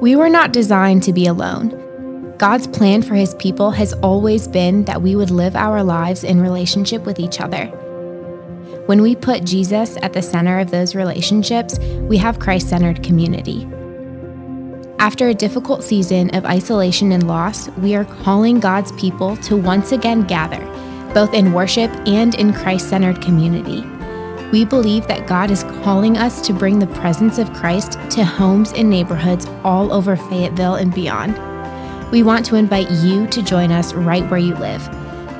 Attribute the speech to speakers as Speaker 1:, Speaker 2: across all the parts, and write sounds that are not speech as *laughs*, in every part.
Speaker 1: We were not designed to be alone. God's plan for his people has always been that we would live our lives in relationship with each other. When we put Jesus at the center of those relationships, we have Christ centered community. After a difficult season of isolation and loss, we are calling God's people to once again gather, both in worship and in Christ centered community. We believe that God is calling us to bring the presence of Christ to homes and neighborhoods all over Fayetteville and beyond. We want to invite you to join us right where you live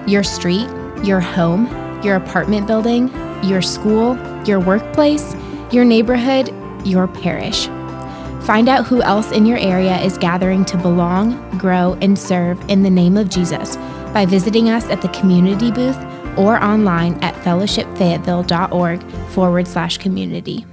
Speaker 1: your street, your home, your apartment building, your school, your workplace, your neighborhood, your parish. Find out who else in your area is gathering to belong, grow, and serve in the name of Jesus by visiting us at the community booth or online at fellowshipfayetteville.org forward slash community.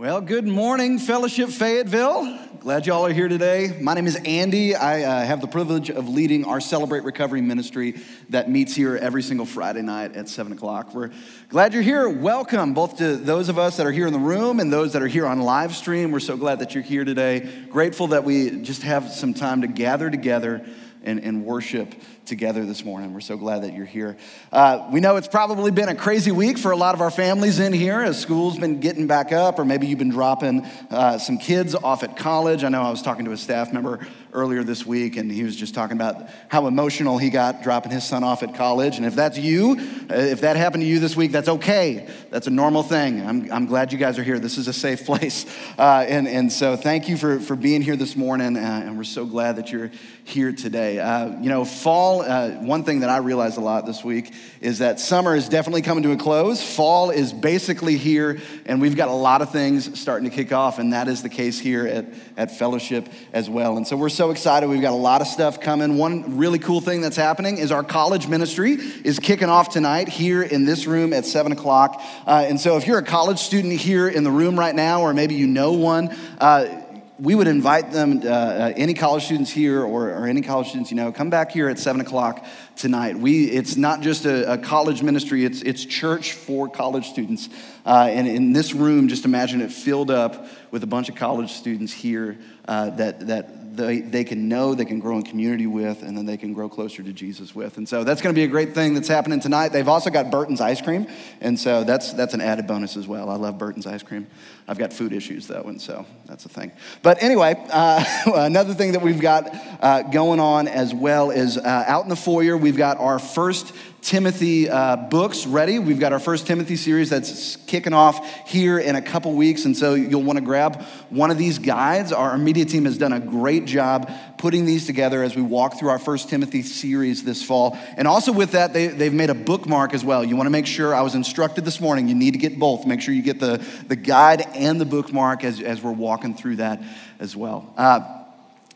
Speaker 2: Well, good morning, Fellowship Fayetteville. Glad y'all are here today. My name is Andy. I uh, have the privilege of leading our Celebrate Recovery ministry that meets here every single Friday night at 7 o'clock. We're glad you're here. Welcome, both to those of us that are here in the room and those that are here on live stream. We're so glad that you're here today. Grateful that we just have some time to gather together and, and worship together this morning. We're so glad that you're here. Uh, we know it's probably been a crazy week for a lot of our families in here as school's been getting back up, or maybe you've been dropping uh, some kids off at college. I know I was talking to a staff member earlier this week, and he was just talking about how emotional he got dropping his son off at college. And if that's you, uh, if that happened to you this week, that's okay. That's a normal thing. I'm, I'm glad you guys are here. This is a safe *laughs* place. Uh, and, and so thank you for, for being here this morning, uh, and we're so glad that you're here today. Uh, you know, fall uh, one thing that I realized a lot this week is that summer is definitely coming to a close. Fall is basically here, and we've got a lot of things starting to kick off, and that is the case here at, at Fellowship as well. And so we're so excited. We've got a lot of stuff coming. One really cool thing that's happening is our college ministry is kicking off tonight here in this room at 7 o'clock. Uh, and so if you're a college student here in the room right now, or maybe you know one, uh, we would invite them, uh, uh, any college students here or, or, any college students you know, come back here at 7 o'clock tonight. We, it's not just a, a college ministry, it's, it's church for college students. Uh, and in this room, just imagine it filled up with a bunch of college students here uh, that, that they, they can know, they can grow in community with, and then they can grow closer to Jesus with. And so that's going to be a great thing that's happening tonight. They've also got Burton's ice cream, and so that's, that's an added bonus as well. I love Burton's ice cream. I've got food issues though, and so that's a thing. But anyway, uh, *laughs* another thing that we've got uh, going on as well is uh, out in the foyer, we've got our first Timothy uh, books ready. We've got our first Timothy series that's kicking off here in a couple weeks, and so you'll want to grab one of these guides. Our media team has done a great job putting these together as we walk through our first Timothy series this fall. And also with that, they, they've made a bookmark as well. You want to make sure, I was instructed this morning, you need to get both. Make sure you get the, the guide and the bookmark as, as we're walking through that as well. Uh,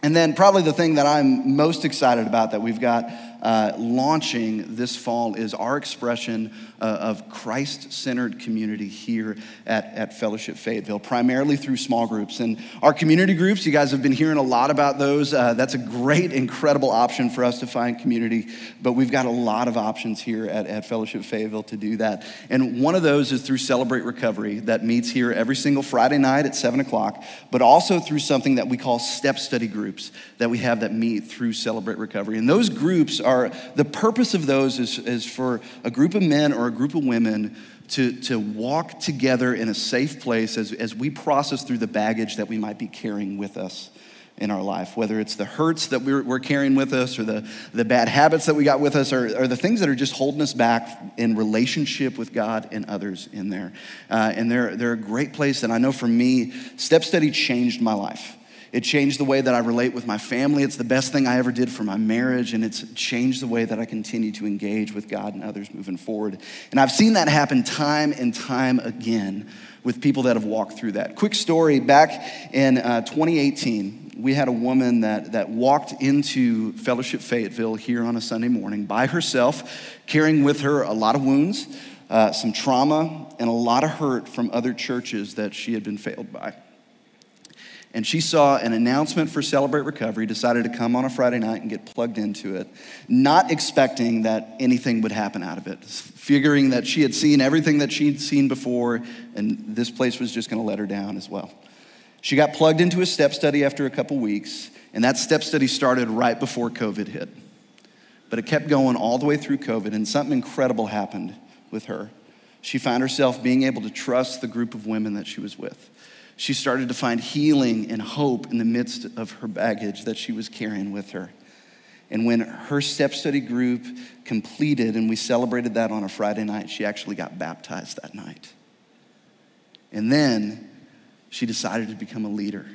Speaker 2: and then, probably the thing that I'm most excited about that we've got uh, launching this fall is our expression uh, of Christ centered community here at, at Fellowship Fayetteville, primarily through small groups. And our community groups, you guys have been hearing a lot about those. Uh, that's a great, incredible option for us to find community, but we've got a lot of options here at, at Fellowship Fayetteville to do that. And one of those is through Celebrate Recovery that meets here every single Friday night at 7 o'clock, but also through something that we call step study groups that we have that meet through Celebrate Recovery. And those groups are the purpose of those is, is for a group of men or a group of women to, to walk together in a safe place as, as we process through the baggage that we might be carrying with us in our life, whether it's the hurts that we're, we're carrying with us or the, the bad habits that we got with us or, or the things that are just holding us back in relationship with God and others in there. Uh, and they're, they're a great place. And I know for me, Step Study changed my life. It changed the way that I relate with my family. It's the best thing I ever did for my marriage, and it's changed the way that I continue to engage with God and others moving forward. And I've seen that happen time and time again with people that have walked through that. Quick story back in uh, 2018, we had a woman that, that walked into Fellowship Fayetteville here on a Sunday morning by herself, carrying with her a lot of wounds, uh, some trauma, and a lot of hurt from other churches that she had been failed by. And she saw an announcement for Celebrate Recovery, decided to come on a Friday night and get plugged into it, not expecting that anything would happen out of it, figuring that she had seen everything that she'd seen before, and this place was just going to let her down as well. She got plugged into a step study after a couple weeks, and that step study started right before COVID hit. But it kept going all the way through COVID, and something incredible happened with her. She found herself being able to trust the group of women that she was with she started to find healing and hope in the midst of her baggage that she was carrying with her. And when her step study group completed, and we celebrated that on a Friday night, she actually got baptized that night. And then she decided to become a leader.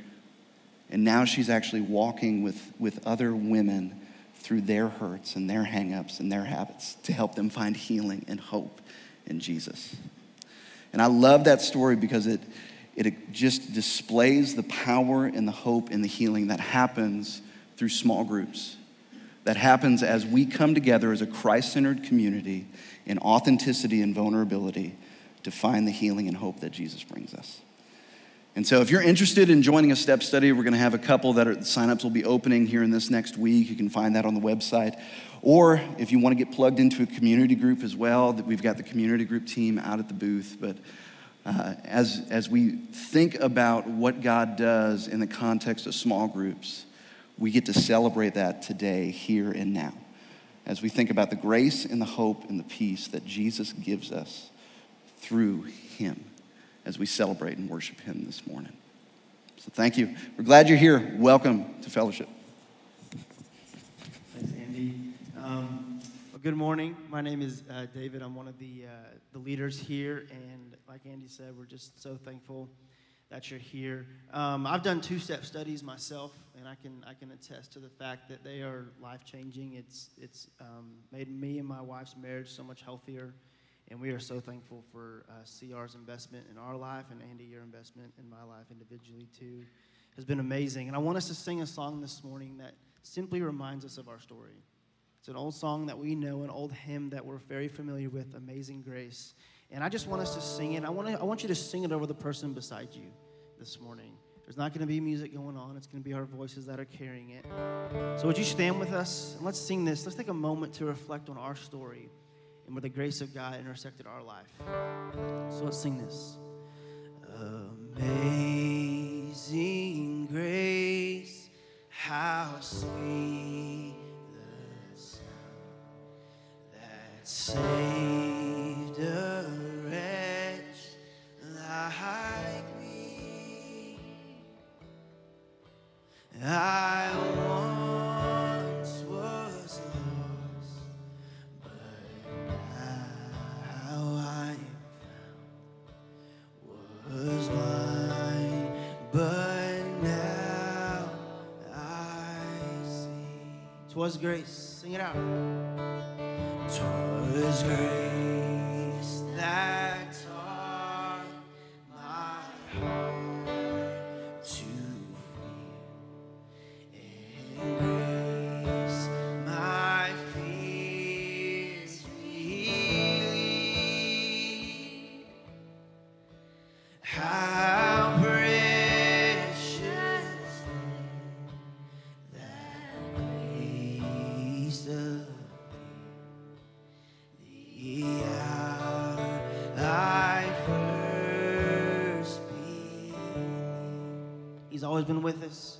Speaker 2: And now she's actually walking with, with other women through their hurts and their hangups and their habits to help them find healing and hope in Jesus. And I love that story because it, it just displays the power and the hope and the healing that happens through small groups. That happens as we come together as a Christ centered community in authenticity and vulnerability to find the healing and hope that Jesus brings us. And so, if you're interested in joining a step study, we're going to have a couple that are, signups will be opening here in this next week. You can find that on the website. Or if you want to get plugged into a community group as well, we've got the community group team out at the booth. But uh, as, as we think about what God does in the context of small groups, we get to celebrate that today, here and now. As we think about the grace and the hope and the peace that Jesus gives us through Him, as we celebrate and worship Him this morning. So thank you. We're glad you're here. Welcome to fellowship.
Speaker 3: Thanks, Andy. Um, good morning. My name is uh, David. I'm one of the, uh, the leaders here, and like Andy said, we're just so thankful that you're here. Um, I've done two-step studies myself, and I can I can attest to the fact that they are life-changing. It's it's um, made me and my wife's marriage so much healthier, and we are so thankful for uh, CR's investment in our life and Andy your investment in my life individually too has been amazing. And I want us to sing a song this morning that simply reminds us of our story. It's an old song that we know, an old hymn that we're very familiar with, Amazing Grace. And I just want us to sing it. I want, to, I want you to sing it over the person beside you this morning. There's not going to be music going on, it's going to be our voices that are carrying it. So, would you stand with us and let's sing this? Let's take a moment to reflect on our story and where the grace of God intersected our life. So, let's sing this. Amazing grace, how sweet saved us. I once was lost, but now I found. Was blind, but now I see. Twas grace, sing it out. Twas grace always been with us.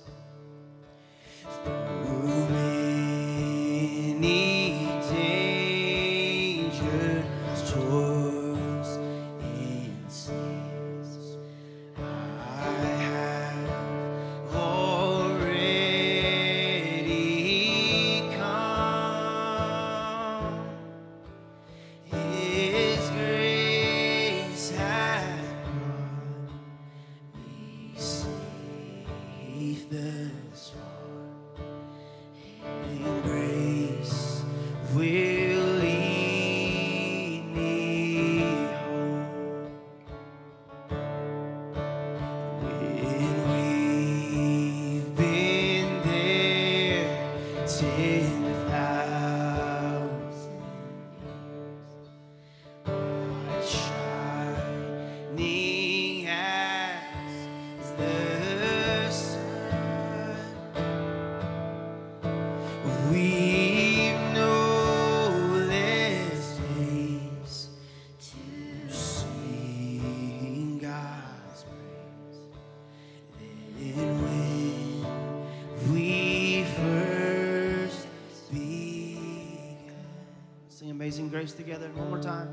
Speaker 3: Amazing Grace together one more time.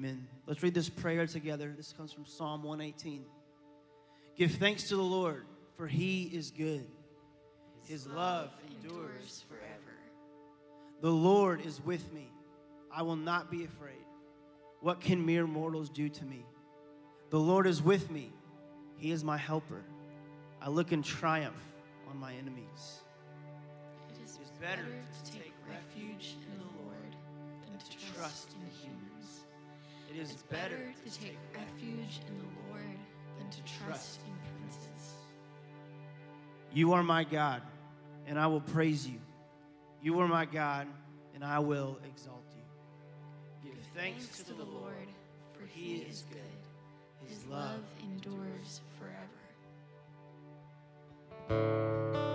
Speaker 3: Amen. Let's read this prayer together. This comes from Psalm 118. Give thanks to the Lord, for he is good. His love endures forever. The Lord is with me. I will not be afraid. What can mere mortals do to me? The Lord is with me. He is my helper. I look in triumph on my enemies.
Speaker 4: It is
Speaker 3: It is
Speaker 4: better to take refuge in the Lord than to trust in humans.
Speaker 3: It
Speaker 4: It is better to take refuge in the Lord than to trust in princes.
Speaker 3: You are my God, and I will praise you. You are my God, and I will exalt you. Give thanks to the Lord,
Speaker 4: for he is good. His love endures forever.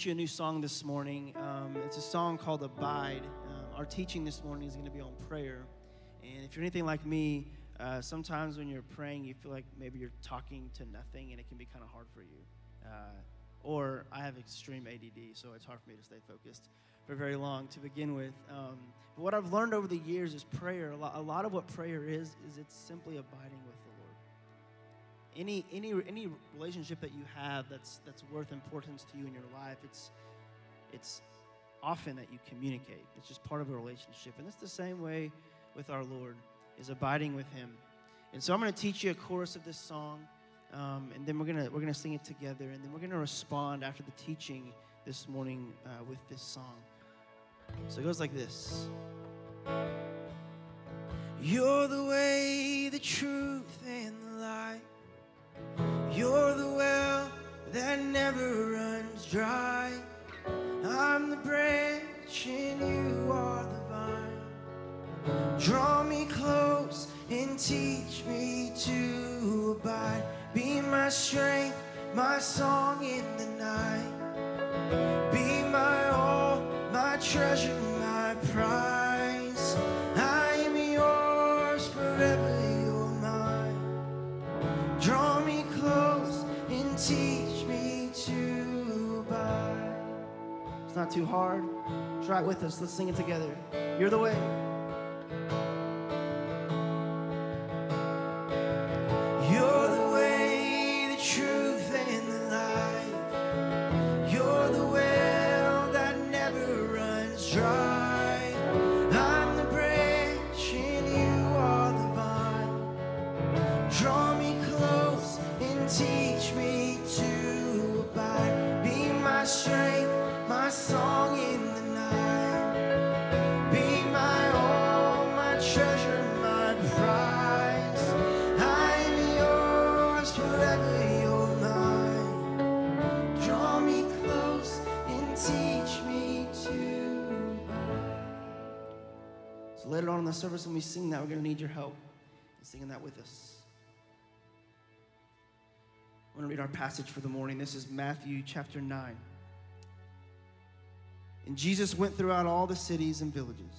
Speaker 3: Teach you a new song this morning. Um, it's a song called Abide. Um, our teaching this morning is going to be on prayer. And if you're anything like me, uh, sometimes when you're praying, you feel like maybe you're talking to nothing and it can be kind of hard for you. Uh, or I have extreme ADD, so it's hard for me to stay focused for very long to begin with. Um, but what I've learned over the years is prayer. A lot, a lot of what prayer is, is it's simply abiding with any any any relationship that you have that's that's worth importance to you in your life it's it's often that you communicate. It's just part of a relationship. And it's the same way with our lord is abiding with him. And so i'm going to teach you a chorus of this song um, and then we're going to we're going to sing it together and then we're going to respond after the teaching this morning uh, with this song. So it goes like this. You're the way, the truth, and the light. You're the well that never runs dry. I'm the branch and you are the vine. Draw me close and teach me to abide. Be my strength, my song in the night. Be my all, my treasure, my prize. Too hard. Try it with us. Let's sing it together. You're the way. Sing that, we're going to need your help in singing that with us. I want to read our passage for the morning. This is Matthew chapter 9. And Jesus went throughout all the cities and villages,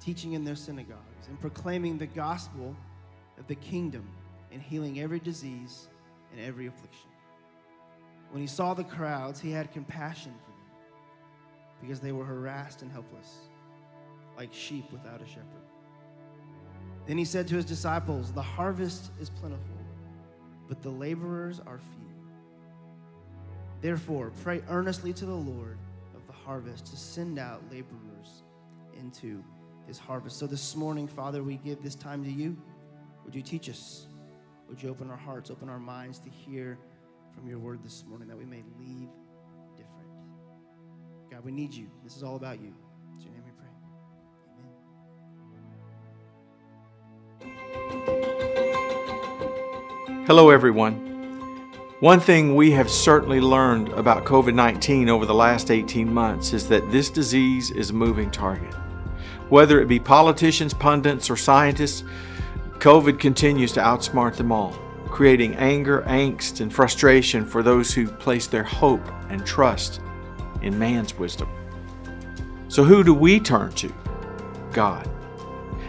Speaker 3: teaching in their synagogues and proclaiming the gospel of the kingdom and healing every disease and every affliction. When he saw the crowds, he had compassion for them because they were harassed and helpless, like sheep without a shepherd. Then he said to his disciples, The harvest is plentiful, but the laborers are few. Therefore, pray earnestly to the Lord of the harvest to send out laborers into his harvest. So this morning, Father, we give this time to you. Would you teach us? Would you open our hearts, open our minds to hear from your word this morning that we may leave different? God, we need you. This is all about you.
Speaker 5: Hello, everyone. One thing we have certainly learned about COVID 19 over the last 18 months is that this disease is a moving target. Whether it be politicians, pundits, or scientists, COVID continues to outsmart them all, creating anger, angst, and frustration for those who place their hope and trust in man's wisdom. So, who do we turn to? God.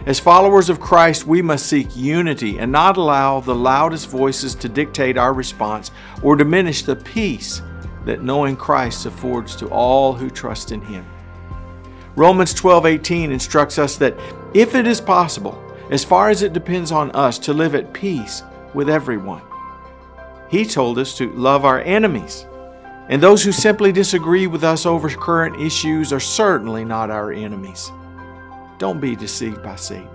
Speaker 5: As followers of Christ, we must seek unity and not allow the loudest voices to dictate our response or diminish the peace that knowing Christ affords to all who trust in Him. Romans 12:18 instructs us that if it is possible, as far as it depends on us, to live at peace with everyone. He told us to love our enemies, and those who simply disagree with us over current issues are certainly not our enemies. Don't be deceived by Satan.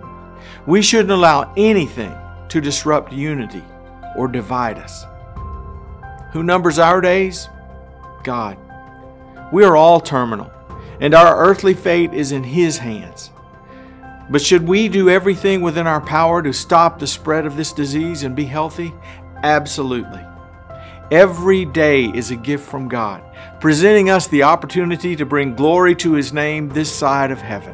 Speaker 5: We shouldn't allow anything to disrupt unity or divide us. Who numbers our days? God. We are all terminal, and our earthly fate is in His hands. But should we do everything within our power to stop the spread of this disease and be healthy? Absolutely. Every day is a gift from God, presenting us the opportunity to bring glory to His name this side of heaven.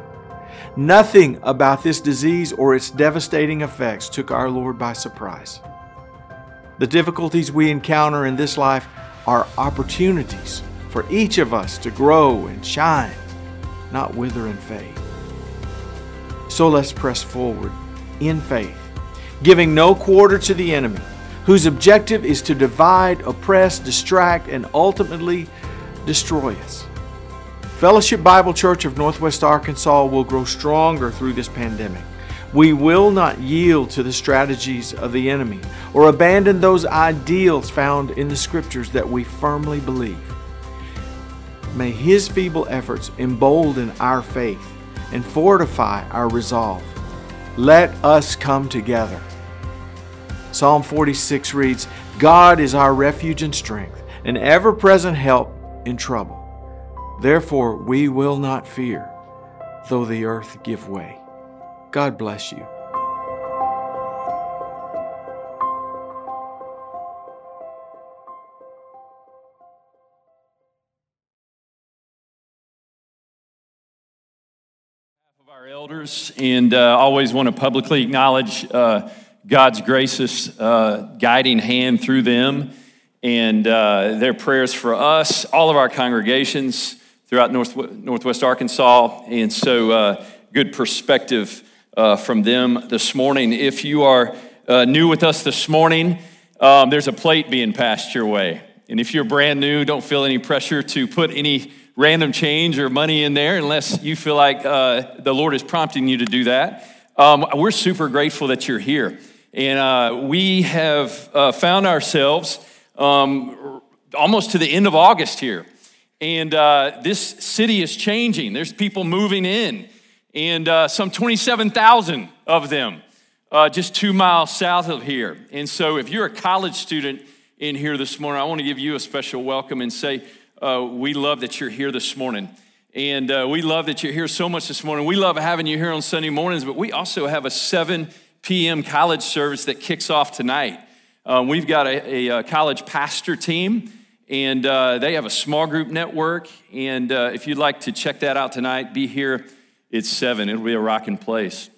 Speaker 5: Nothing about this disease or its devastating effects took our Lord by surprise. The difficulties we encounter in this life are opportunities for each of us to grow and shine, not wither and fade. So let's press forward in faith, giving no quarter to the enemy, whose objective is to divide, oppress, distract, and ultimately destroy us. Fellowship Bible Church of Northwest Arkansas will grow stronger through this pandemic. We will not yield to the strategies of the enemy or abandon those ideals found in the scriptures that we firmly believe. May his feeble efforts embolden our faith and fortify our resolve. Let us come together. Psalm 46 reads God is our refuge and strength, an ever present help in trouble. Therefore, we will not fear, though the earth give way. God bless you.
Speaker 6: our elders and uh, always want to publicly acknowledge uh, God's gracious uh, guiding hand through them and uh, their prayers for us, all of our congregations throughout North, Northwest Arkansas. And so, uh, good perspective uh, from them this morning. If you are new with us this morning, um, there's a plate being passed your way. And if you're brand new, don't feel any pressure to put any random change or money in there unless you feel like uh, the Lord is prompting you to do that. Um, we're super grateful that you're here. And uh, we have uh, found ourselves um, almost to the end of August here. And uh, this city is changing. There's people moving in, and uh, some 27,000 of them uh, just two miles south of here. And so if you're a college student in here this morning, I want to give you a special welcome and say, uh, we love that you're here this morning. And uh, we love that you're here so much this morning. We love having you here on Sunday mornings, but we also have a 7 p.m. college service that kicks off tonight. Um, we've got a, a, college pastor team, and uh, they have a small group network. And uh, if you'd like to check that out tonight, be here. It's 7. It'll be a rocking place.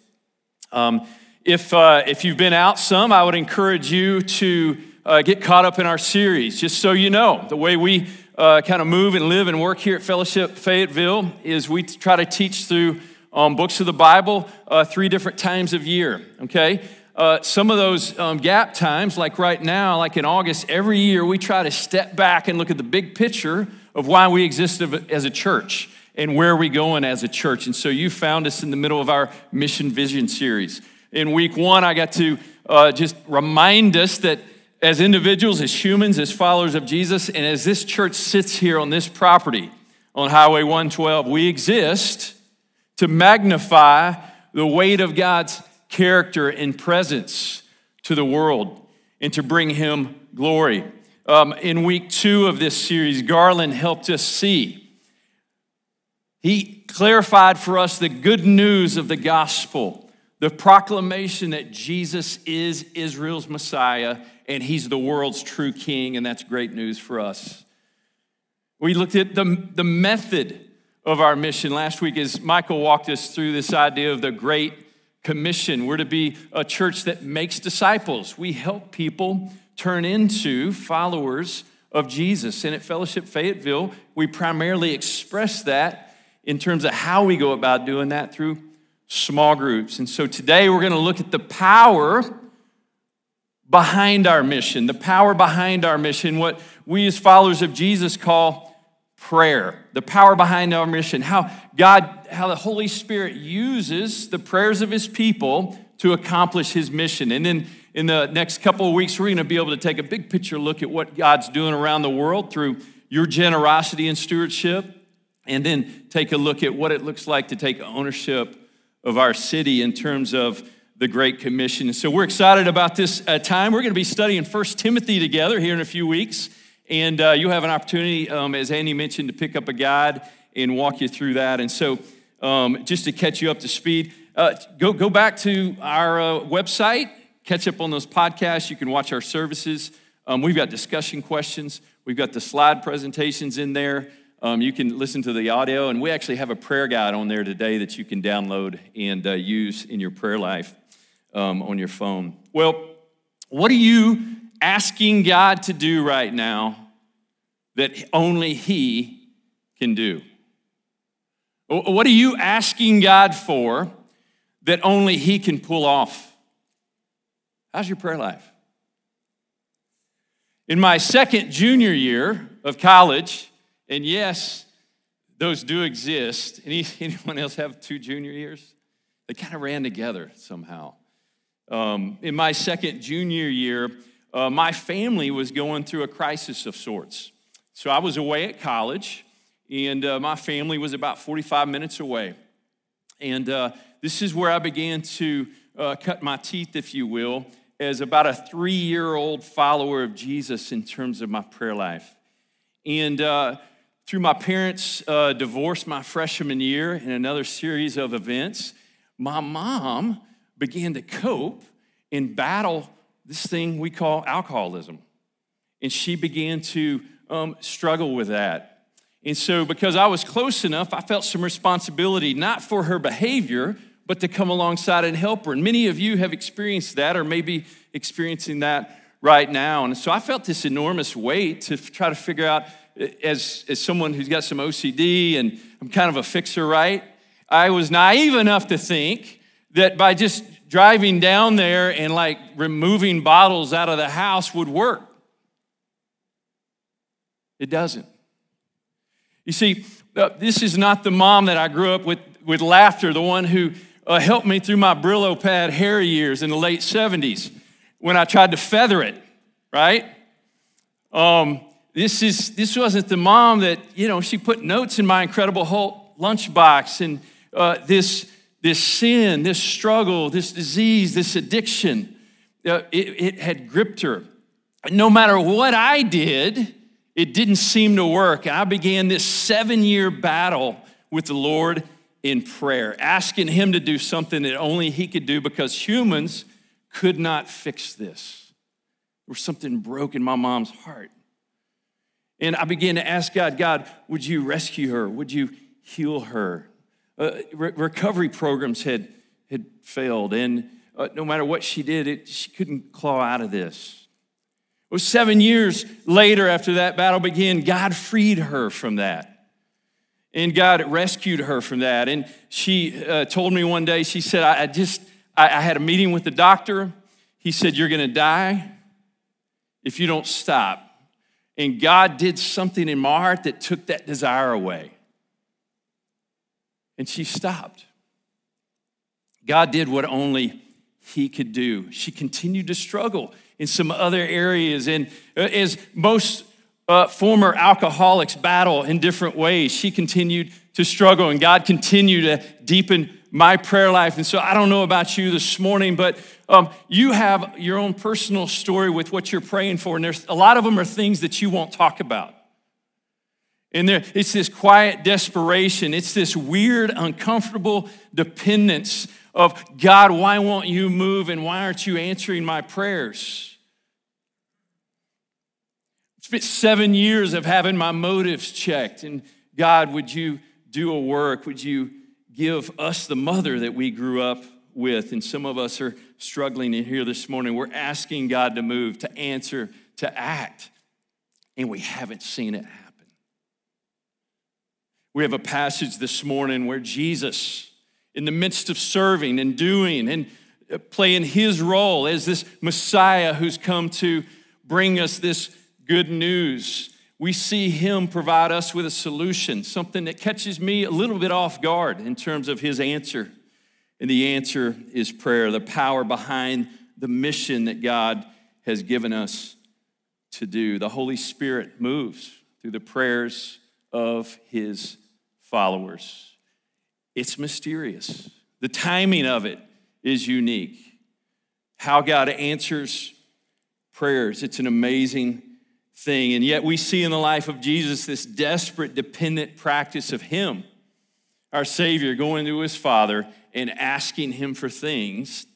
Speaker 6: Um, if, uh, if you've been out some, I would encourage you to uh, get caught up in our series. Just so you know, the way we uh, kind of move and live and work here at Fellowship Fayetteville is we try to teach through um, books of the Bible uh, three different times of year, okay? Uh, some of those um, gap times, like right now, like in August, every year we try to step back and look at the big picture of why we exist as a church and where are we going as a church. And so you found us in the middle of our Mission Vision series. In week one, I got to uh, just remind us that as individuals, as humans, as followers of Jesus, and as this church sits here on this property on Highway 112, we exist to magnify the weight of God's character and presence to the world and to bring Him glory. Um, in week two of this series, Garland helped us see. He clarified for us the good news of the gospel, the proclamation that Jesus is Israel's Messiah and he's the world's true king, and that's great news for us. We looked at the, the method of our mission last week as Michael walked us through this idea of the Great Commission. We're to be a church that makes disciples. We help people turn into followers of Jesus. And at Fellowship Fayetteville, we primarily express that in terms of how we go about doing that through small groups. And so today we're going to look at the power behind our mission, the power behind our mission, what we as followers of Jesus call prayer, the power behind our mission, how God, how the Holy Spirit uses the prayers of his people to accomplish his mission. And then in the next couple of weeks, we're going to be able to take a big picture look at what God's doing around the world through your generosity and stewardship, and then take a look at what it looks like to take ownership of our city in terms of the Great Commission. So we're excited about this uh, time. We're going to be studying First Timothy together here in a few weeks. And uh, you'll have an opportunity, um, as Andy mentioned, to pick up a guide and walk you through that. And so, um, just to catch you up to speed, uh, go, go back to our uh, website, catch up on those podcasts. You can watch our services. Um, we've got discussion questions, we've got the slide presentations in there. Um, you can listen to the audio, and we actually have a prayer guide on there today that you can download and uh, use in your prayer life um, on your phone. Well, what are you asking God to do right now that only He can do? What are you asking God for that only He can pull off? How's your prayer life? In my second junior year of college, and yes, those do exist. Any, *laughs* anyone else have two junior years? They kind of ran together somehow. Um, in my second junior year, uh, my family was going through a crisis of sorts. So I was away at college, and uh, my family was about 45 minutes away. And uh, this is where I began to uh, cut my teeth, if you will, as about a three year old follower of Jesus in terms of my prayer life. And uh, through my parents' uh, divorce my freshman year and another series of events, my mom began to cope and battle this thing we call alcoholism. And she began to um, struggle with that. And so, because I was close enough, I felt some responsibility, not for her behavior, but to come alongside and help her. And many of you have experienced that, or maybe experiencing that right now. And so I felt this enormous weight to try to figure out, as, as someone who's got some OCD and I'm kind of a fixer, right? I was naive enough to think that by just driving down there and like removing bottles out of the house would work. It doesn't. You see, uh, this is not the mom that I grew up with with laughter, the one who uh, helped me through my Brillo pad hair years in the late 70s when I tried to feather it, right? Um, this, is, this wasn't the mom that, you know, she put notes in my Incredible Hulk lunchbox and uh, this, this sin, this struggle, this disease, this addiction, uh, it, it had gripped her. No matter what I did, it didn't seem to work. I began this seven year battle with the Lord in prayer, asking Him to do something that only He could do because humans could not fix this. There was something broke in my mom's heart. And I began to ask God, God, would you rescue her? Would you heal her? Uh, re- recovery programs had, had failed, and uh, no matter what she did, it, she couldn't claw out of this. It was seven years later after that battle began, God freed her from that. And God rescued her from that. And she uh, told me one day, she said, I, I just, I, I had a meeting with the doctor. He said, You're gonna die if you don't stop. And God did something in my heart that took that desire away. And she stopped. God did what only He could do. She continued to struggle in some other areas. And uh, as most uh, former alcoholics battle in different ways, she continued to struggle, and God continued to deepen my prayer life. And so I don't know about you this morning, but um, you have your own personal story with what you're praying for, and there's a lot of them are things that you won't talk about. And there, it's this quiet desperation. It's this weird, uncomfortable dependence of God, why won't you move and why aren't you answering my prayers? spent seven years of having my motives checked. And God, would you do a work? Would you give us the mother that we grew up with? And some of us are struggling in here this morning. We're asking God to move, to answer, to act, and we haven't seen it happen. We have a passage this morning where Jesus, in the midst of serving and doing and playing his role as this Messiah who's come to bring us this good news. We see him provide us with a solution, something that catches me a little bit off guard in terms of his answer. And the answer is prayer, the power behind the mission that God has given us to do. The Holy Spirit moves through the prayers of his followers. It's mysterious. The timing of it is unique. How God answers prayers, it's an amazing thing. And yet we see in the life of Jesus this desperate, dependent practice of Him, our Savior, going to His Father and asking Him for things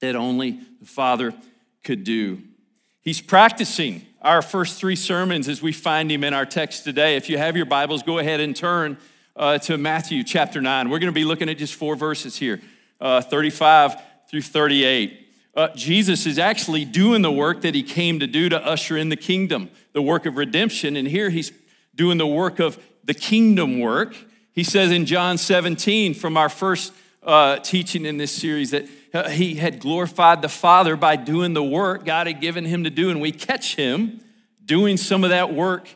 Speaker 6: that only the Father could do. He's practicing our first three sermons as we find Him in our text today. If you have your Bibles, go ahead and turn uh, to Matthew chapter 9. We're going to be looking at just four verses here uh, 35 through 38 uh, Jesus is actually doing the work that he came to do to usher in the kingdom, the work of redemption. And here he's doing the work of the kingdom work. He says in John 17, from our first uh, teaching in this series, that uh, he had glorified the Father by doing the work God had given him to do. And we catch him doing some of that work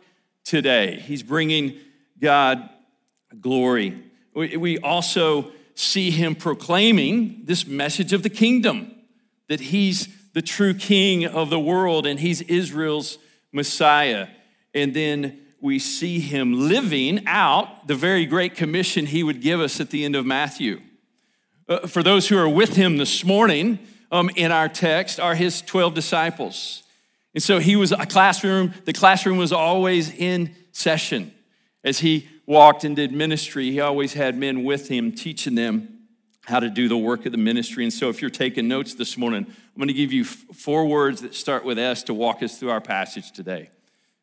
Speaker 6: today. He's bringing God glory. We, also see him proclaiming this message of the kingdom that he's the true king of the world and he's Israel's Messiah. And then we see him living out the very great commission he would give us at the end of Matthew. Uh, for those who are with him this morning um, in our text are his 12 disciples. And so he was a classroom, the classroom was always in session. As he walked and did ministry, he always had men with him teaching them how to do the work of the ministry. And so, if you're taking notes this morning, I'm going to give you four words that start with S to walk us through our passage today.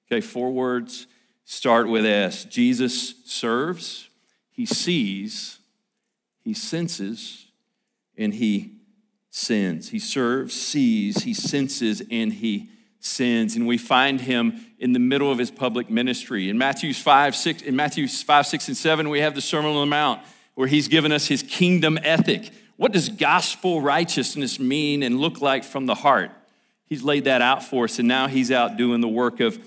Speaker 6: Okay, four words start with S. Jesus serves, he sees, he senses, and he sins. He serves, sees, he senses, and he sins. And we find him in the middle of his public ministry. In Matthew 5, 6, in Matthew 5, 6, and 7, we have the Sermon on the Mount where he's given us his kingdom ethic. What does gospel righteousness mean and look like from the heart? He's laid that out for us, and now he's out doing the work of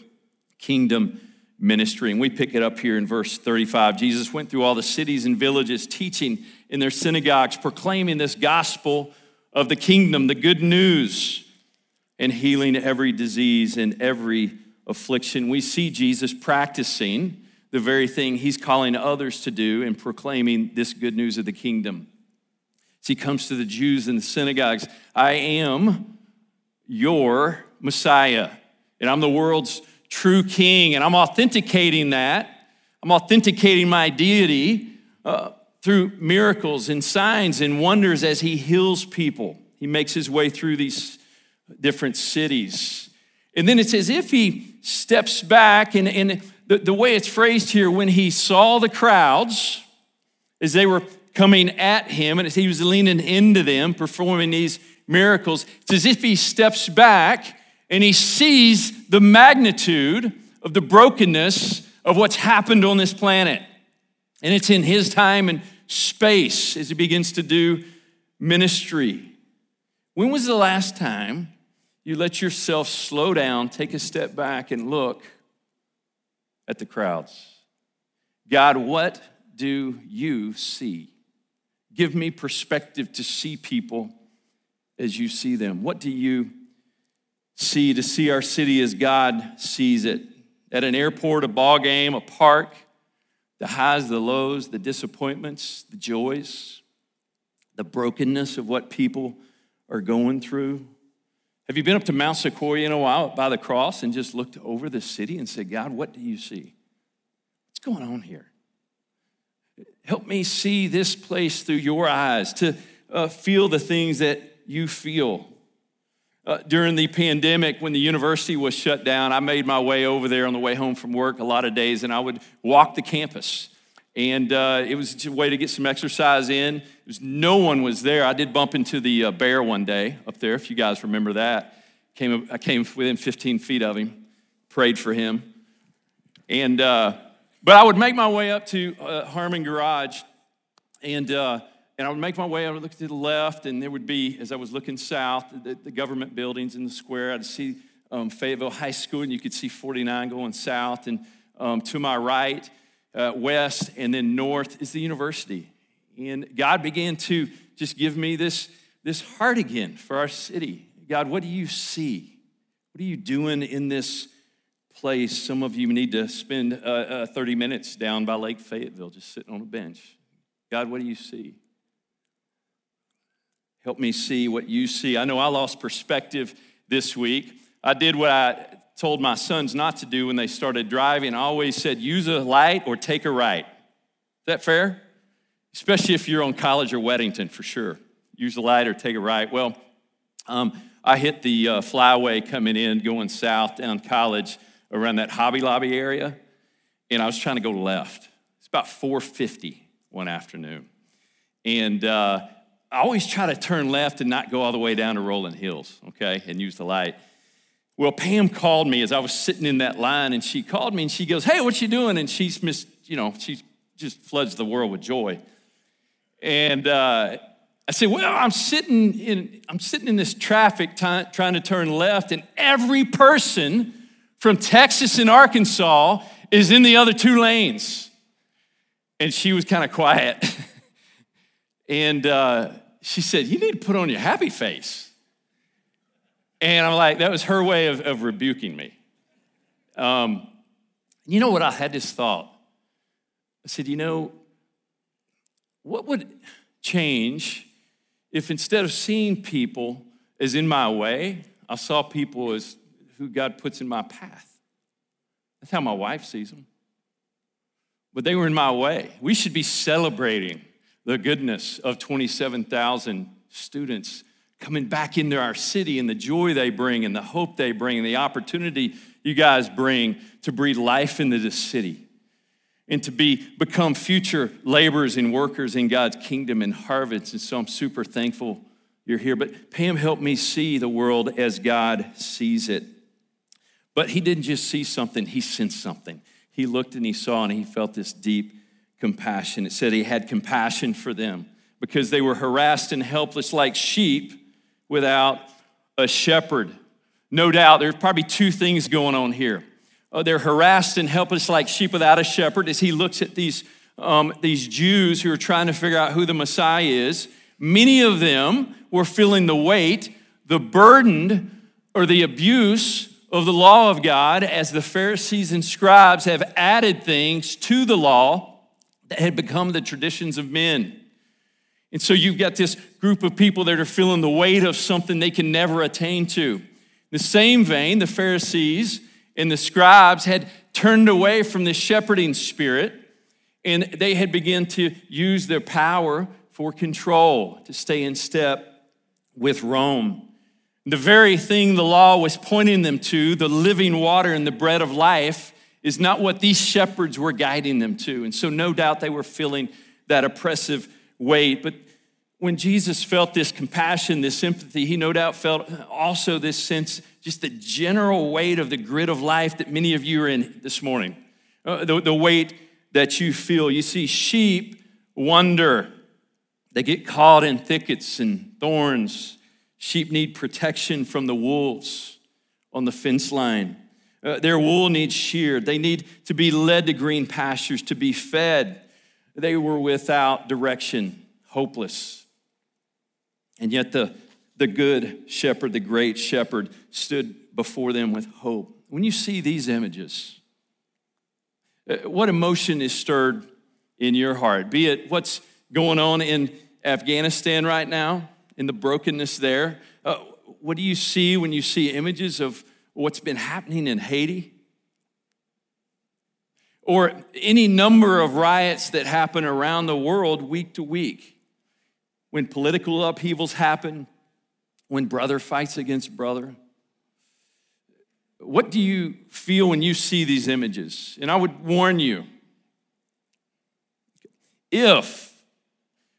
Speaker 6: kingdom ministry. And we pick it up here in verse 35. Jesus went through all the cities and villages, teaching in their synagogues, proclaiming this gospel of the kingdom, the good news, and healing every disease and every affliction. We see Jesus practicing the very thing he's calling others to do in proclaiming this good news of the kingdom. As he comes to the Jews in the synagogues, I am your Messiah, and I'm the world's true king, and I'm authenticating that. I'm authenticating my deity uh, through miracles and signs and wonders as he heals people. He makes his way through these different cities. And then it's as if he steps back, and, and the, the way it's phrased here, when he saw the crowds as they were coming at him, and as he was leaning into them, performing these miracles, it's as if he steps back and he sees the magnitude of the brokenness of what's happened on this planet. And it's in his time and space as he begins to do ministry. When was the last time you let yourself slow down, take a step back, and look at the crowds? God, what do you see? Give me perspective to see people as you see them. What do you see? To see our city as God sees it. At an airport, a ball game, a park, the highs, the lows, the disappointments, the joys, the brokenness of what people are going through. Have you been up to Mount Sequoia in a while by the cross and just looked over the city and said, God, what do you see? What's going on here? Help me see this place through your eyes, to uh, feel the things that you feel. Uh, during the pandemic, when the university was shut down, I made my way over there on the way home from work a lot of days, and I would walk the campus. And uh, it was a way to get some exercise in. Was, no one was there. I did bump into the uh, bear one day up there, if you guys remember that. Came, I came within 15 feet of him, prayed for him. And, uh, but I would make my way up to uh, Harmon Garage, and uh, and I would make my way, I would look to the left, and there would be, as I was looking south, the, the government buildings in the square. I'd see um, Fayetteville High School, and you could see 49 going south. And um, to my right, uh, west, and then north is the university. And God began to just give me this, this heart again for our city. God, what do you see? What are you doing in this place? Some of you need to spend uh, uh, 30 minutes down by Lake Fayetteville just sitting on a bench. God, what do you see? Help me see what you see. I know I lost perspective this week. I did what I told my sons not to do when they started driving. I always said, use a light or take a right. Is that fair? Especially if you're on College or Weddington, for sure. Use a light or take a right. Well, um, I hit the uh, flyway coming in, going south down College around that Hobby Lobby area, and I was trying to go left. It's about 450 one afternoon. And uh, I always try to turn left and not go all the way down to Rolling Hills, okay, and use the light. Well, Pam called me as I was sitting in that line, and she called me and she goes, Hey, what you doing? And she's missed, you know, she just floods the world with joy. And uh, I said, Well, I'm sitting in, I'm sitting in this traffic t- trying to turn left, and every person from Texas and Arkansas is in the other two lanes. And she was kind of quiet. *laughs* and uh, she said, You need to put on your happy face. And I'm like, That was her way of, of rebuking me. Um, you know what? I had this thought. I said, You know, what would change if instead of seeing people as in my way, I saw people as who God puts in my path? That's how my wife sees them. But they were in my way. We should be celebrating the goodness of 27,000 students coming back into our city and the joy they bring and the hope they bring and the opportunity you guys bring to breathe life into this city and to be become future laborers and workers in God's kingdom and harvest. And so I'm super thankful you're here. But Pam helped me see the world as God sees it. But he didn't just see something, he sensed something. He looked and he saw and he felt this deep compassion. It said he had compassion for them because they were harassed and helpless like sheep without a shepherd. No doubt, there's probably two things going on here. Uh, they're harassed and helpless like sheep without a shepherd as he looks at these, um, these Jews who are trying to figure out who the Messiah is. Many of them were feeling the weight, the burden, or the abuse of the law of God as the Pharisees and scribes have added things to the law that had become the traditions of men. And so you've got this group of people that are feeling the weight of something they can never attain to. In the same vein, the Pharisees and the scribes had turned away from the shepherding spirit and they had begun to use their power for control to stay in step with Rome. The very thing the law was pointing them to, the living water and the bread of life, is not what these shepherds were guiding them to. And so, no doubt, they were feeling that oppressive weight. But when Jesus felt this compassion, this sympathy, he no doubt felt also this sense, just the general weight of the grid of life that many of you are in this morning. Uh, the, the weight that you feel. You see, sheep wander, they get caught in thickets and thorns. Sheep need protection from the wolves on the fence line. Uh, their wool needs sheared. They need to be led to green pastures, to be fed. They were without direction, hopeless. And yet, the, the good shepherd, the great shepherd, stood before them with hope. When you see these images, uh, what emotion is stirred in your heart? Be it what's going on in Afghanistan right now, in the brokenness there? Uh, what do you see when you see images of what's been happening in Haiti? Or any number of riots that happen around the world week to week. When political upheavals happen, when brother fights against brother. What do you feel when you see these images? And I would warn you if,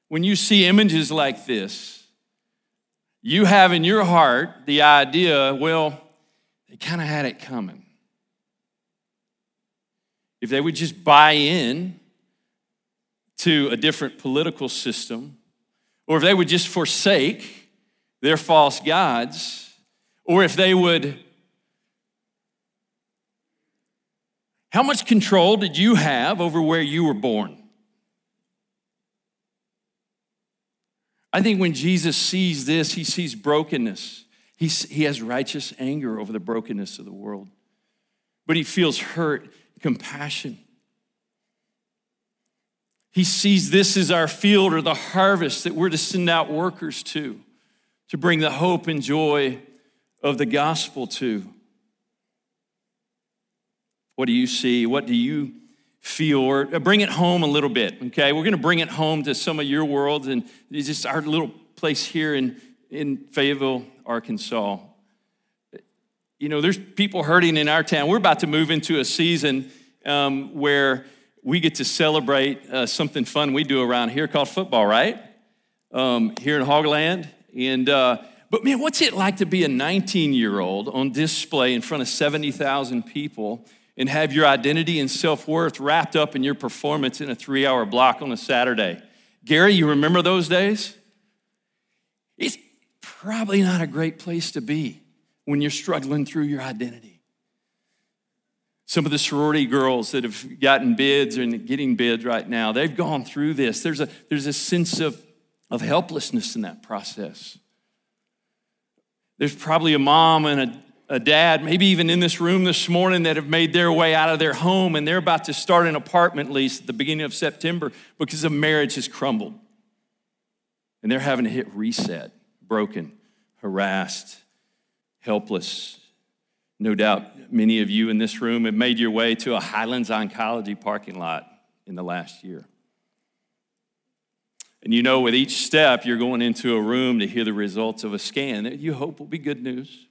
Speaker 6: when you see images like this, you have in your heart the idea, well, they kind of had it coming. If they would just buy in to a different political system, or if they would just forsake their false gods, or if they would. How much control did you have over where you were born? I think when Jesus sees this, he sees brokenness. He, he has righteous anger over the brokenness of the world, but he feels hurt, compassion. He sees this as our field or the harvest that we're to send out workers to, to bring the hope and joy of the gospel to. What do you see? What do you feel or uh, bring it home a little bit okay we're going to bring it home to some of your worlds and just our little place here in in fayetteville arkansas you know there's people hurting in our town we're about to move into a season um, where we get to celebrate uh, something fun we do around here called football right um, here in hogland and uh, but man what's it like to be a 19 year old on display in front of 70000 people and have your identity and self worth wrapped up in your performance in a three hour block on a Saturday. Gary, you remember those days? It's probably not a great place to be when you're struggling through your identity. Some of the sorority girls that have gotten bids and getting bids right now, they've gone through this. There's a, there's a sense of, of helplessness in that process. There's probably a mom and a a dad, maybe even in this room this morning, that have made their way out of their home and they're about to start an apartment lease at the beginning of September because a marriage has crumbled. And they're having to hit reset, broken, harassed, helpless. No doubt many of you in this room have made your way to a Highlands Oncology parking lot in the last year. And you know, with each step, you're going into a room to hear the results of a scan that you hope will be good news.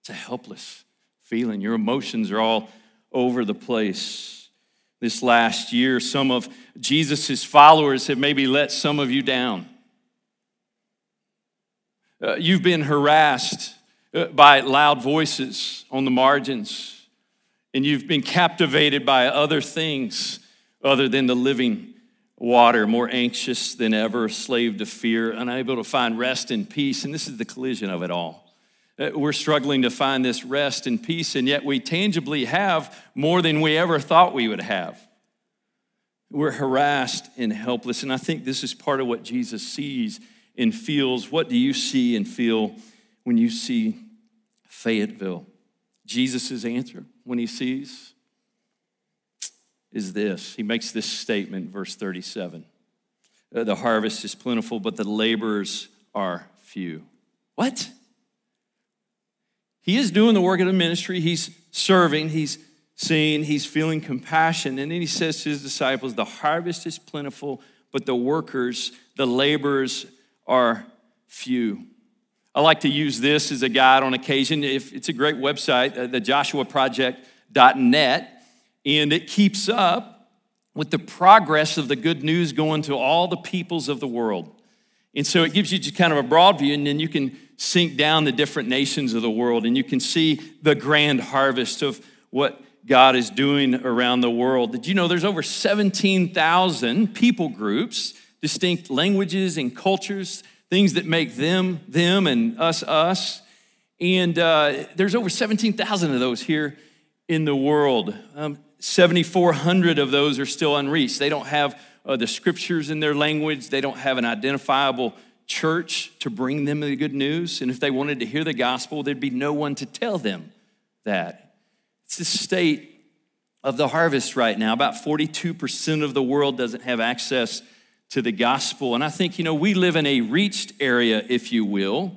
Speaker 6: It's a helpless feeling. Your emotions are all over the place. This last year, some of Jesus' followers have maybe let some of you down. Uh, you've been harassed by loud voices on the margins, and you've been captivated by other things other than the living water, more anxious than ever, slave to fear, unable to find rest and peace. And this is the collision of it all. Uh, We're struggling to find this rest and peace, and yet we tangibly have more than we ever thought we would have. We're harassed and helpless, and I think this is part of what Jesus sees and feels. What do you see and feel when you see Fayetteville? Jesus' answer when he sees is this. He makes this statement, verse 37. Uh, The harvest is plentiful, but the laborers are few. What? He is doing the work of the ministry. He's serving, he's seeing, he's feeling compassion. And then he says to his disciples, The harvest is plentiful, but the workers, the laborers are few. I like to use this as a guide on occasion. If it's a great website, uh, the joshuaproject.net, and it keeps up with the progress of the good news going to all the peoples of the world. And so it gives you just kind of a broad view, and then you can sink down the different nations of the world, and you can see the grand harvest of what God is doing around the world. Did you know there's over 17,000 people groups, distinct languages and cultures, things that make them them and us us? And uh, there's over 17,000 of those here in the world. Um, 7,400 of those are still unreached. They don't have uh, the scriptures in their language, they don't have an identifiable church to bring them the good news. And if they wanted to hear the gospel, there'd be no one to tell them that. It's the state of the harvest right now. About 42% of the world doesn't have access to the gospel. And I think, you know, we live in a reached area, if you will.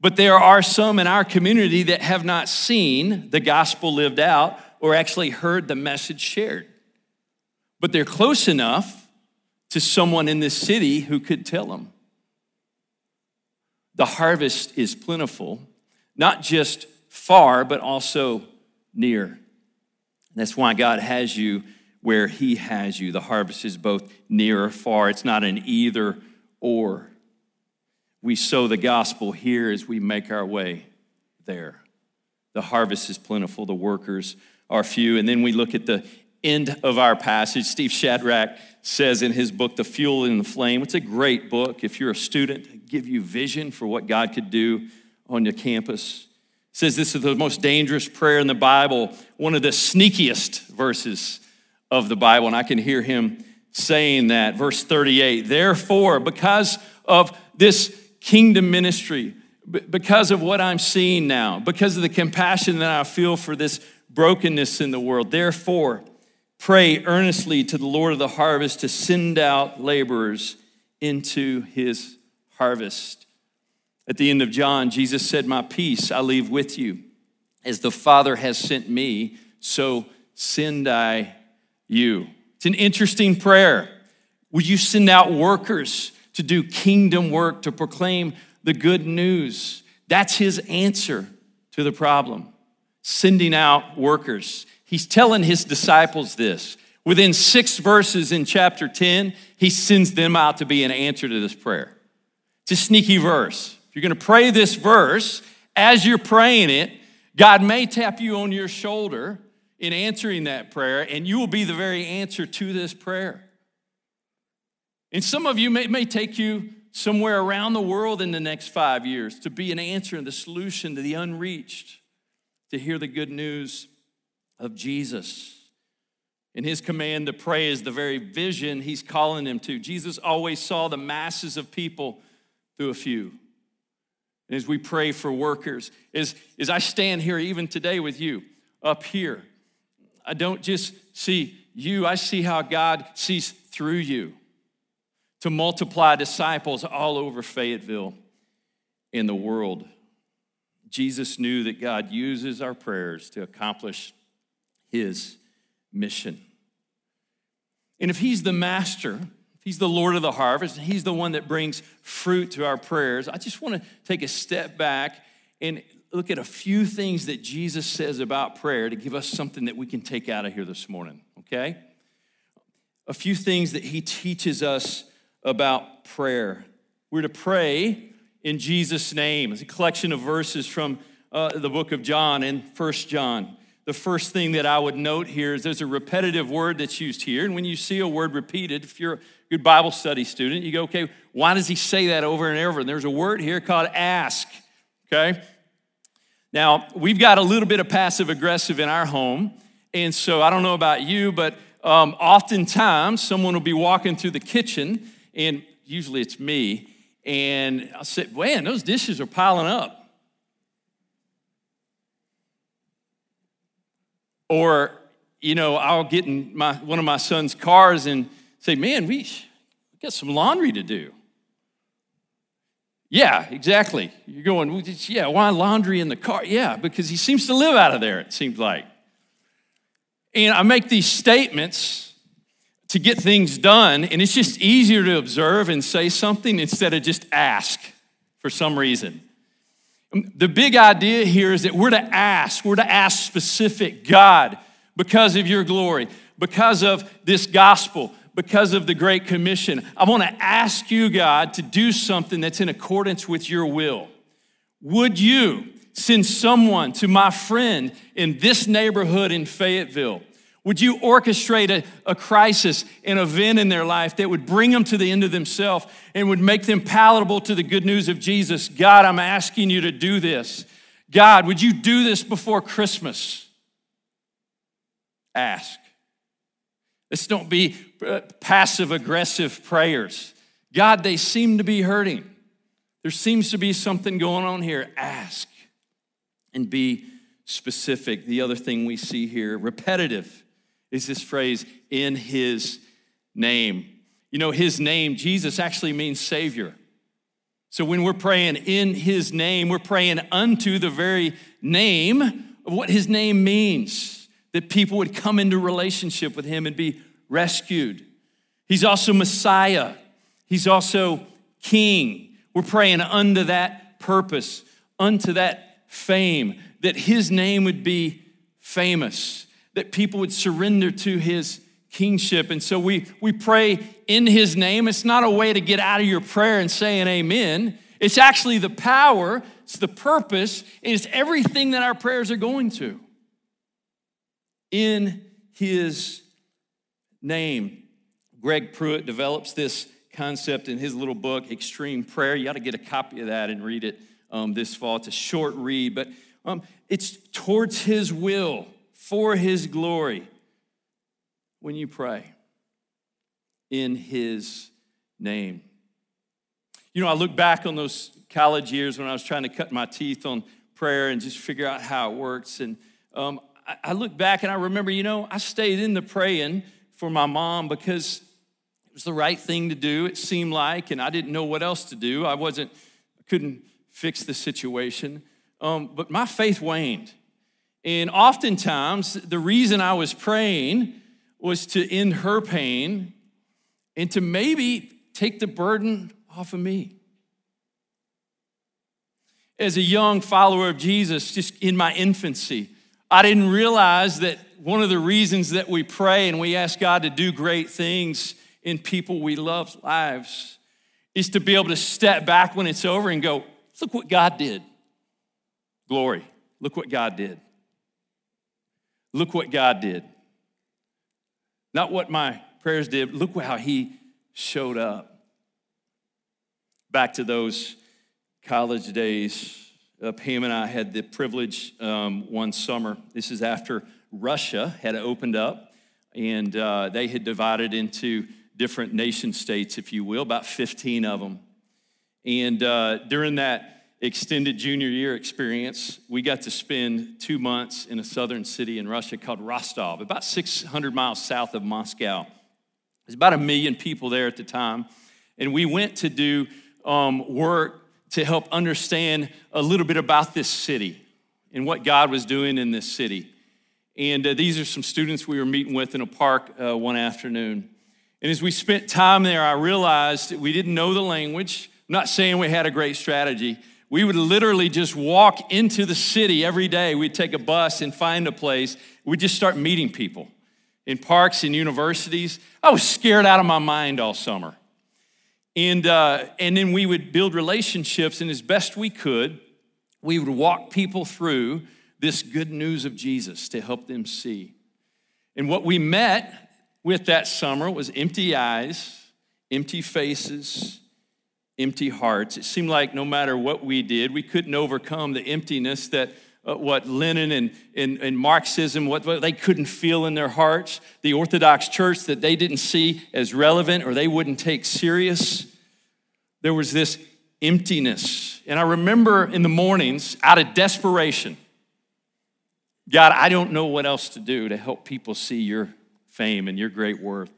Speaker 6: But there are some in our community that have not seen the gospel lived out or actually heard the message shared. But they're close enough to someone in this city who could tell them. The harvest is plentiful, not just far, but also near. That's why God has you where He has you. The harvest is both near or far, it's not an either or. We sow the gospel here as we make our way there. The harvest is plentiful, the workers are few. And then we look at the end of our passage. Steve Shadrach says in his book, The Fuel and the Flame. It's a great book. If you're a student, give you vision for what God could do on your campus. Says this is the most dangerous prayer in the Bible, one of the sneakiest verses of the Bible. And I can hear him saying that. Verse 38 Therefore, because of this kingdom ministry, because of what I'm seeing now, because of the compassion that I feel for this brokenness in the world, therefore, pray earnestly to the Lord of the harvest to send out laborers into his harvest. At the end of John, Jesus said, My peace I leave with you. As the Father has sent me, so send I you. It's an interesting prayer. Would you send out workers to do kingdom work, to proclaim the good news? That's his answer to the problem. Sending out workers. He's telling his disciples this. Within six verses in chapter 10, he sends them out to be an answer to this prayer. It's a sneaky verse. If you're going to pray this verse, as you're praying it, God may tap you on your shoulder in answering that prayer, and you will be the very answer to this prayer. And some of you may, may take you somewhere around the world in the next five years to be an answer and the solution to the unreached, to hear the good news of Jesus. And his command to pray is the very vision he's calling them to. Jesus always saw the masses of people through a few. And as we pray for workers, as, as I stand here even today with you up here, I don't just see you, I see how God sees through you to multiply disciples all over Fayetteville in the world. Jesus knew that God uses our prayers to accomplish his mission. And if he's the master, if He's the Lord of the harvest, and He's the one that brings fruit to our prayers, I just want to take a step back and look at a few things that Jesus says about prayer to give us something that we can take out of here this morning, okay? A few things that He teaches us about prayer. We're to pray in Jesus' name. It's a collection of verses from uh, the book of John and First John. The first thing that I would note here is there's a repetitive word that's used here. And when you see a word repeated, if you're a good Bible study student, you go, okay, why does he say that over and over? And there's a word here called ask, okay? Now, we've got a little bit of passive aggressive in our home. And so I don't know about you, but um, oftentimes someone will be walking through the kitchen, and usually it's me, and I'll say, man, those dishes are piling up. Or, you know, I'll get in my, one of my son's cars and say, man, we got some laundry to do. Yeah, exactly. You're going, yeah, why laundry in the car? Yeah, because he seems to live out of there, it seems like. And I make these statements to get things done, and it's just easier to observe and say something instead of just ask for some reason. The big idea here is that we're to ask, we're to ask specific God because of your glory, because of this gospel, because of the Great Commission. I want to ask you, God, to do something that's in accordance with your will. Would you send someone to my friend in this neighborhood in Fayetteville? Would you orchestrate a, a, crisis, an event in their life that would bring them to the end of themselves and would make them palatable to the good news of Jesus? God, I'm asking you to do this. God, would you do this before Christmas? Ask. Let's don't be uh, passive aggressive prayers. God, they seem to be hurting. There seems to be something going on here. Ask and be specific. The other thing we see here, repetitive, is this phrase, in his name. You know, his name, Jesus actually means Savior. So when we're praying in his name, we're praying unto the very name of what his name means that people would come into relationship with him and be rescued. He's also Messiah, he's also King. We're praying unto that purpose, unto that fame, that his name would be famous, that people would surrender to his kingship. And so we, we pray in his name. It's not a way to get out of your prayer and say an amen. It's actually the power, it's the purpose, it's everything that our prayers are going to in his name. Greg Pruitt develops this concept in his little book, Extreme Prayer. You ought to get a copy of that and read it um, this fall. It's a short read, but um, it's towards his will, for his glory, when you pray in his name. You know, I look back on those college years when I was trying to cut my teeth on prayer and just figure out how it works. And um, I look back and I remember, you know, I stayed in the praying for my mom because it was the right thing to do, it seemed like, and I didn't know what else to do. I wasn't, I couldn't fix the situation. Um, but my faith waned. And oftentimes, the reason I was praying was to end her pain and to maybe take the burden off of me. As a young follower of Jesus, just in my infancy, I didn't realize that one of the reasons that we pray and we ask God to do great things in people we love's lives is to be able to step back when it's over and go, look what God did. Glory. Look what God did. Look what God did. Not what my prayers did, look how He showed up. Back to those college days uh, Pam and I had the privilege um, one summer. This is after Russia had opened up, and uh, they had divided into different nation states, if you will, about 15 of them. And uh, during that extended junior year experience, we got to spend two months in a southern city in Russia called Rostov, about 600 miles south of Moscow. There's about a million people there at the time. And we went to do um, work to help understand a little bit about this city and what God was doing in this city. And uh, these are some students we were meeting with in a park uh, one afternoon. And as we spent time there, I realized we didn't know the language. I'm not saying we had a great strategy. We would literally just walk into the city every day. We'd take a bus and find a place. We'd just start meeting people in parks and universities. I was scared out of my mind all summer. And, uh, and then we would build relationships, and as best we could, we would walk people through this good news of Jesus to help them see. And what we met with that summer was empty eyes, empty faces, empty hearts. It seemed like no matter what we did, we couldn't overcome the emptiness that uh, what Lenin and, and, and Marxism, what, what they couldn't feel in their hearts, the Orthodox Church that they didn't see as relevant or they wouldn't take serious. There was this emptiness. And I remember in the mornings, out of desperation, God, I don't know what else to do to help people see your fame and your great worth.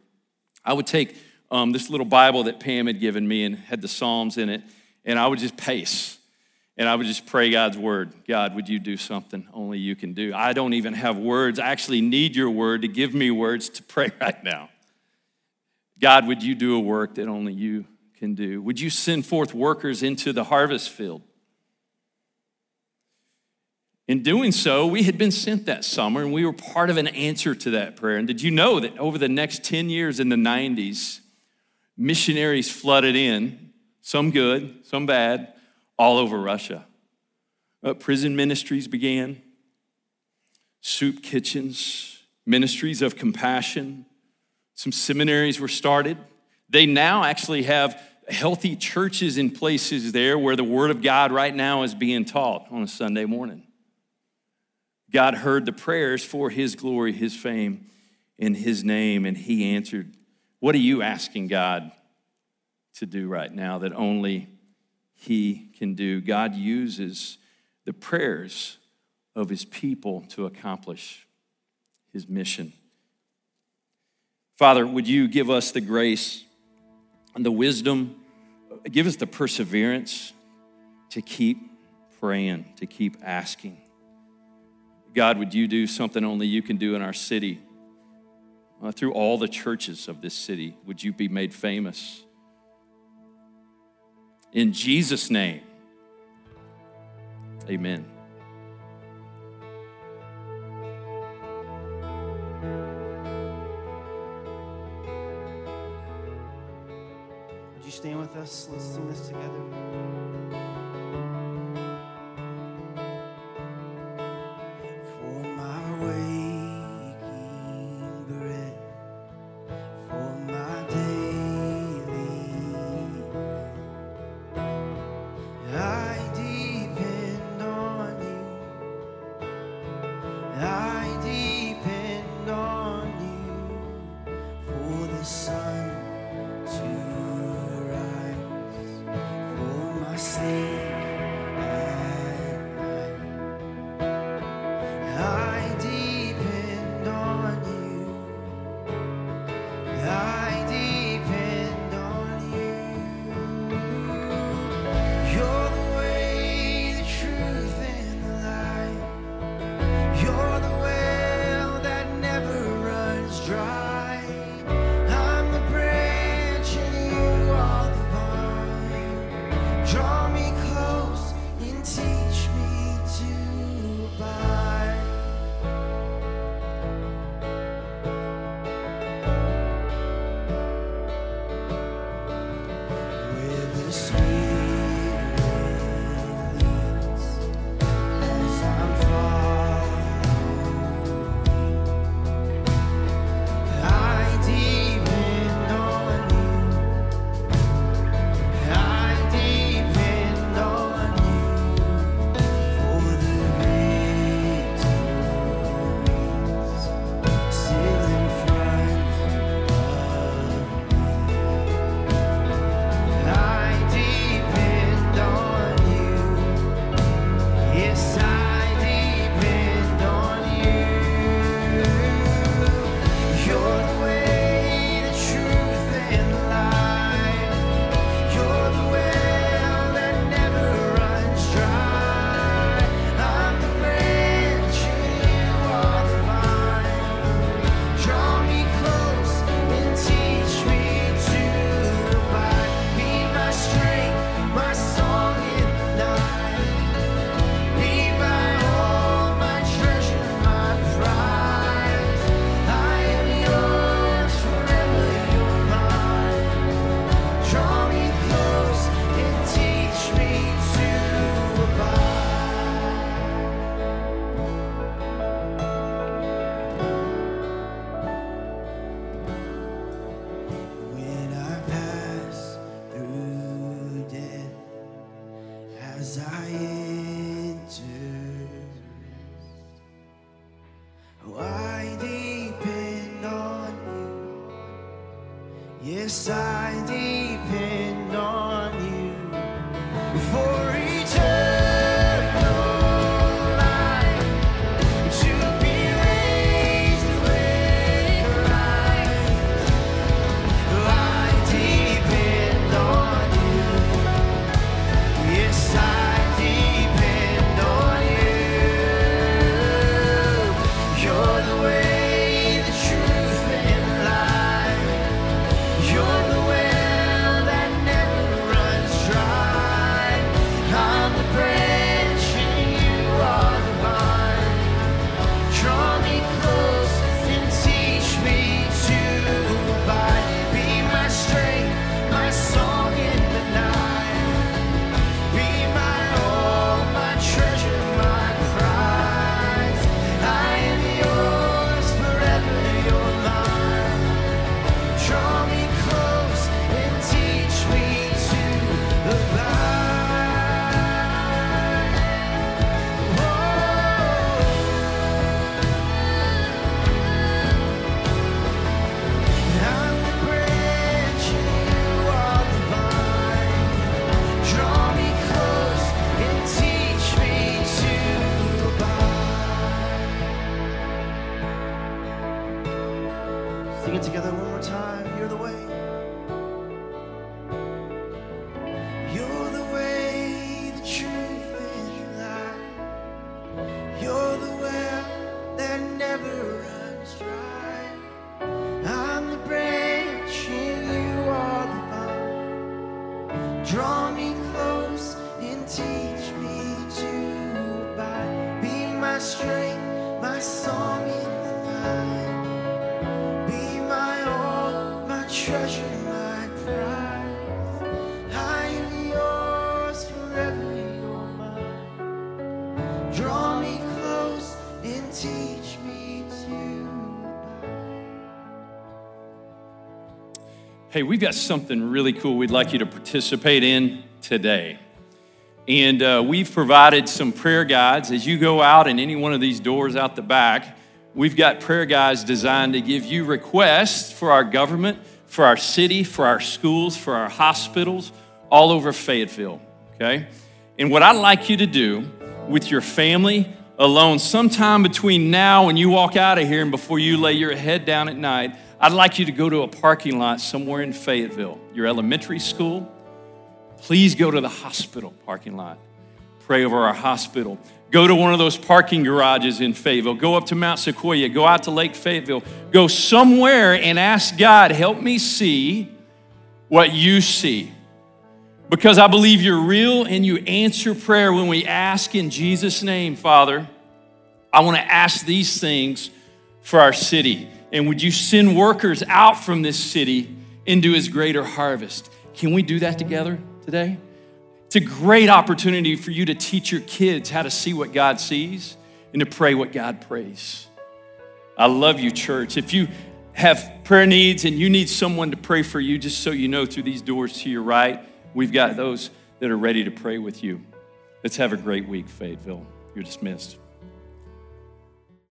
Speaker 6: I would take um, this little Bible that Pam had given me and had the Psalms in it, and I would just pace. And I would just pray God's word. God, would you do something only you can do? I don't even have words. I actually need your word to give me words to pray *laughs* right now. God, would you do a work that only you can do? Would you send forth workers into the harvest field? In doing so, we had been sent that summer and we were part of an answer to that prayer. And did you know that over the next 10 years in the 90s, missionaries flooded in, some good, some bad, all over Russia? Uh, prison ministries began, soup kitchens, ministries of compassion, some seminaries were started. They now actually have healthy churches in places there where the Word of God right now is being taught on a Sunday morning. God heard the prayers for his glory, his fame, in his name, and he answered. What are you asking God to do right now that only he can do? God uses the prayers of his people to accomplish his mission. Father, would you give us the grace and the wisdom, give us the perseverance to keep praying, to keep asking. God, would you do something only you can do in our city? Uh, through all the churches of this city, would you be made famous? In Jesus' name, amen.
Speaker 3: Would you stand with us? Let's sing this together.
Speaker 6: We've got something really cool we'd like you to participate in today. And uh, we've provided some prayer guides. As you go out in any one of these doors out the back, we've got prayer guides designed to give you requests for our government, for our city, for our schools, for our hospitals, all over Fayetteville. Okay? And what I'd like you to do with your family alone, sometime between now and you walk out of here and before you lay your head down at night, I'd like you to go to a parking lot somewhere in Fayetteville, your elementary school. Please go to the hospital parking lot. Pray over our hospital. Go to one of those parking garages in Fayetteville. Go up to Mount Sequoia. Go out to Lake Fayetteville. Go somewhere and ask God, help me see what you see. Because I believe you're real and you answer prayer when we ask in Jesus' name, Father. I want to ask these things for our city. And would you send workers out from this city into his greater harvest? Can we do that together today? It's a great opportunity for you to teach your kids how to see what God sees and to pray what God prays. I love you, church. If you have prayer needs and you need someone to pray for you, just so you know, through these doors to your right, we've got those that are ready to pray with you. Let's have a great week, Fayetteville. You're dismissed.